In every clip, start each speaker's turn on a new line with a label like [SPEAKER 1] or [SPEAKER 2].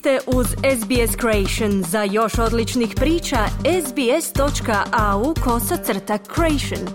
[SPEAKER 1] ste uz SBS Creation. Za još odličnih priča, sbs.au kosacrta creation.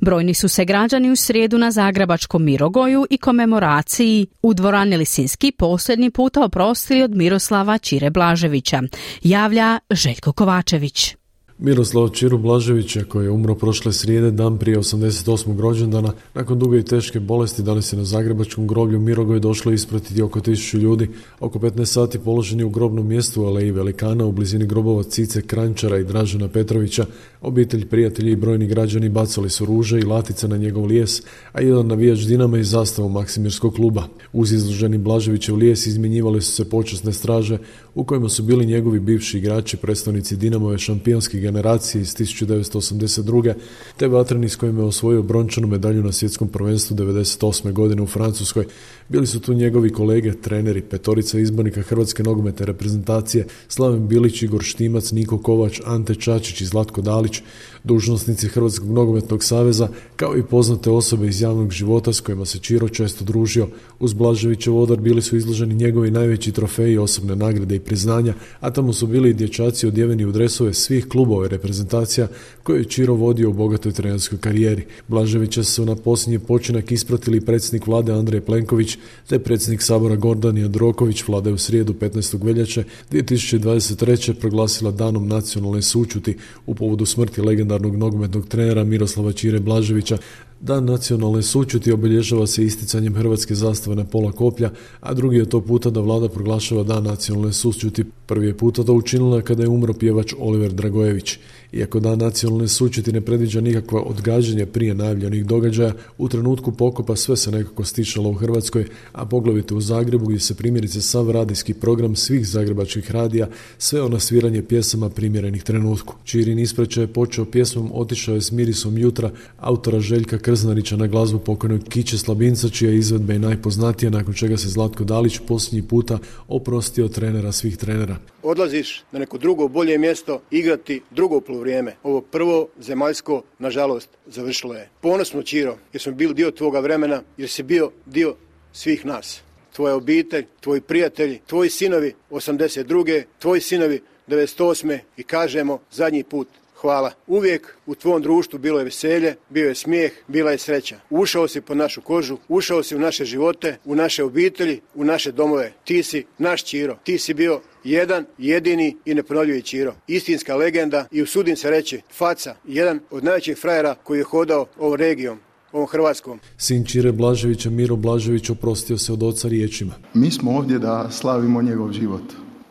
[SPEAKER 2] Brojni su se građani u srijedu na Zagrebačkom Mirogoju i komemoraciji u dvorani Lisinski posljednji puta oprostili od Miroslava Čire Blaževića, javlja Željko Kovačević.
[SPEAKER 3] Miroslav Čiru Blaževića, koji je umro prošle srijede, dan prije 88. rođendana, nakon duge i teške bolesti danas je na Zagrebačkom groblju Mirogoj došlo ispratiti oko tisuću ljudi. Oko 15 sati položeni u grobnom mjestu Aleji Velikana u blizini grobova Cice Krančara i Dražena Petrovića. Obitelj, prijatelji i brojni građani bacali su ruže i latice na njegov lijes, a jedan navijač Dinama i zastavu Maksimirskog kluba. Uz izloženi Blaževićev lijes izmjenjivale su se počasne straže u kojima su bili njegovi bivši igrači, predstavnici Dinamove šampionske generacije iz 1982. te vatreni s kojima je osvojio brončanu medalju na svjetskom prvenstvu 98. godine u Francuskoj. Bili su tu njegovi kolege, treneri, petorica izbornika Hrvatske nogometne reprezentacije, Slaven Bilić, Igor Štimac, Niko Kovač, Ante Čačić i Zlatko Dalić, dužnosnici Hrvatskog nogometnog saveza, kao i poznate osobe iz javnog života s kojima se Čiro često družio. Uz Blaževićev odar bili su izloženi njegovi najveći trofeji, osobne nagrade i priznanja, a tamo su bili i dječaci odjeveni u dresove svih klubova i reprezentacija koje je Čiro vodio u bogatoj trenerskoj karijeri. Blaževića su na posljednji počinak ispratili predsjednik vlade Andrej Plenković te predsjednik sabora Gordan Jandroković vlada je u srijedu 15. veljače 2023. proglasila danom nacionalne sučuti u povodu smrti legendarnog nogometnog trenera Miroslava Čire Blaževića Dan nacionalne sučuti obilježava se isticanjem hrvatske zastave na pola koplja, a drugi je to puta da vlada proglašava Dan nacionalne sučuti. Prvi je puta to učinila kada je umro pjevač Oliver Dragojević. Iako Dan nacionalne sučuti ne predviđa nikakva odgađanje prije najavljenih događaja, u trenutku pokopa sve se nekako stišalo u Hrvatskoj, a poglavito u Zagrebu gdje se primjerice sav radijski program svih zagrebačkih radija sve o nasviranje pjesama primjerenih trenutku. Čirin ispraćaj je počeo pjesmom Otišao je s mirisom jutra autora Željka Krznarića na glazbu pokojnog Kiće Slabinca, čija izvedba je najpoznatija, nakon čega se Zlatko Dalić posljednji puta oprostio trenera svih trenera.
[SPEAKER 4] Odlaziš na neko drugo bolje mjesto igrati drugo vrijeme. Ovo prvo zemaljsko, nažalost, završilo je. Ponosno Čiro, jer smo bili dio tvoga vremena, jer si bio dio svih nas. Tvoja obitelj, tvoji prijatelji, tvoji sinovi 82. tvoji sinovi 98. i kažemo zadnji put hvala. Uvijek u tvom društvu bilo je veselje, bio je smijeh, bila je sreća. Ušao si po našu kožu, ušao si u naše živote, u naše obitelji, u naše domove. Ti si naš Čiro. Ti si bio jedan, jedini i neponovljivi Čiro. Istinska legenda i usudim se reći faca, jedan od najvećih frajera koji je hodao ovom regijom ovom Hrvatskom.
[SPEAKER 3] Sin Čire Blaževića, Miro Blažević, oprostio se od oca riječima.
[SPEAKER 5] Mi smo ovdje da slavimo njegov život.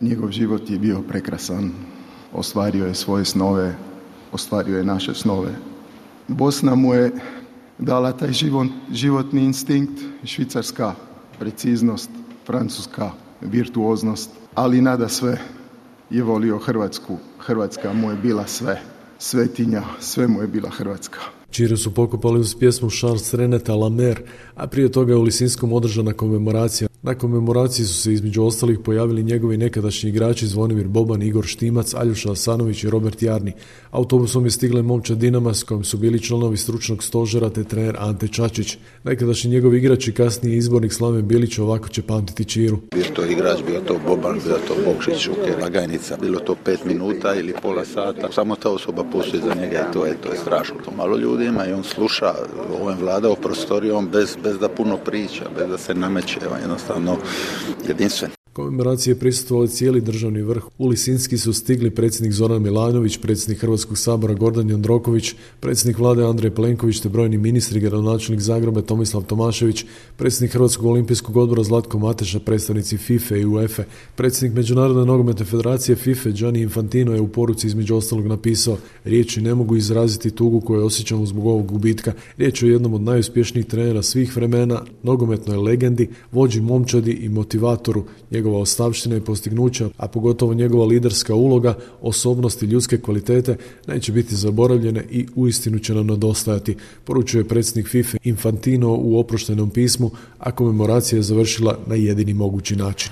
[SPEAKER 5] Njegov život je bio prekrasan. Ostvario je svoje snove, ostvario je naše snove. Bosna mu je dala taj život, životni instinkt, švicarska preciznost, francuska virtuoznost, ali nada sve je volio Hrvatsku. Hrvatska mu je bila sve. Svetinja, sve mu je bila Hrvatska.
[SPEAKER 3] Čire su pokopali uz pjesmu Charles Reneta La Mer, a prije toga je u Lisinskom održana komemoracija na komemoraciji su se između ostalih pojavili njegovi nekadašnji igrači Zvonimir Boban, Igor Štimac, Aljuša Asanović i Robert Jarni. Autobusom je stigla momča Dinama s kojim su bili članovi stručnog stožera te trener Ante Čačić. Nekadašnji njegov igrač i kasniji izbornik Slaven Bilić ovako će pamtiti Čiru.
[SPEAKER 6] Bio to igrač, bio to Boban, bio to Bokšić, Šuker, Lagajnica. Bilo to pet minuta ili pola sata. Samo ta osoba postoji za njega i to je, to je strašno. To malo ljudi ima i on sluša, ovim vladao prostorijom bez, bez da puno priča, bez da se nameće, stanno, ja, det
[SPEAKER 3] Komemoracije prisustvovali cijeli državni vrh. U Lisinski su stigli predsjednik Zoran Milanović, predsjednik Hrvatskog sabora Gordan Jandroković, predsjednik vlade Andrej Plenković te brojni ministri, gradonačelnik Zagreba Tomislav Tomašević, predsjednik Hrvatskog olimpijskog odbora Zlatko Mateša, predstavnici FIFA i UEFA, predsjednik Međunarodne nogometne federacije FIFA Gianni Infantino je u poruci između ostalog napisao riječi ne mogu izraziti tugu koju osjećamo zbog ovog gubitka. Riječ je o jednom od najuspješnijih trenera svih vremena, nogometnoj legendi, vođi momčadi i motivatoru. Njegov njegova ostavština i postignuća, a pogotovo njegova liderska uloga, osobnosti ljudske kvalitete neće biti zaboravljene i uistinu će nam nadostajati, poručuje predsjednik FIFA Infantino u oproštenom pismu, a komemoracija je završila na jedini mogući način.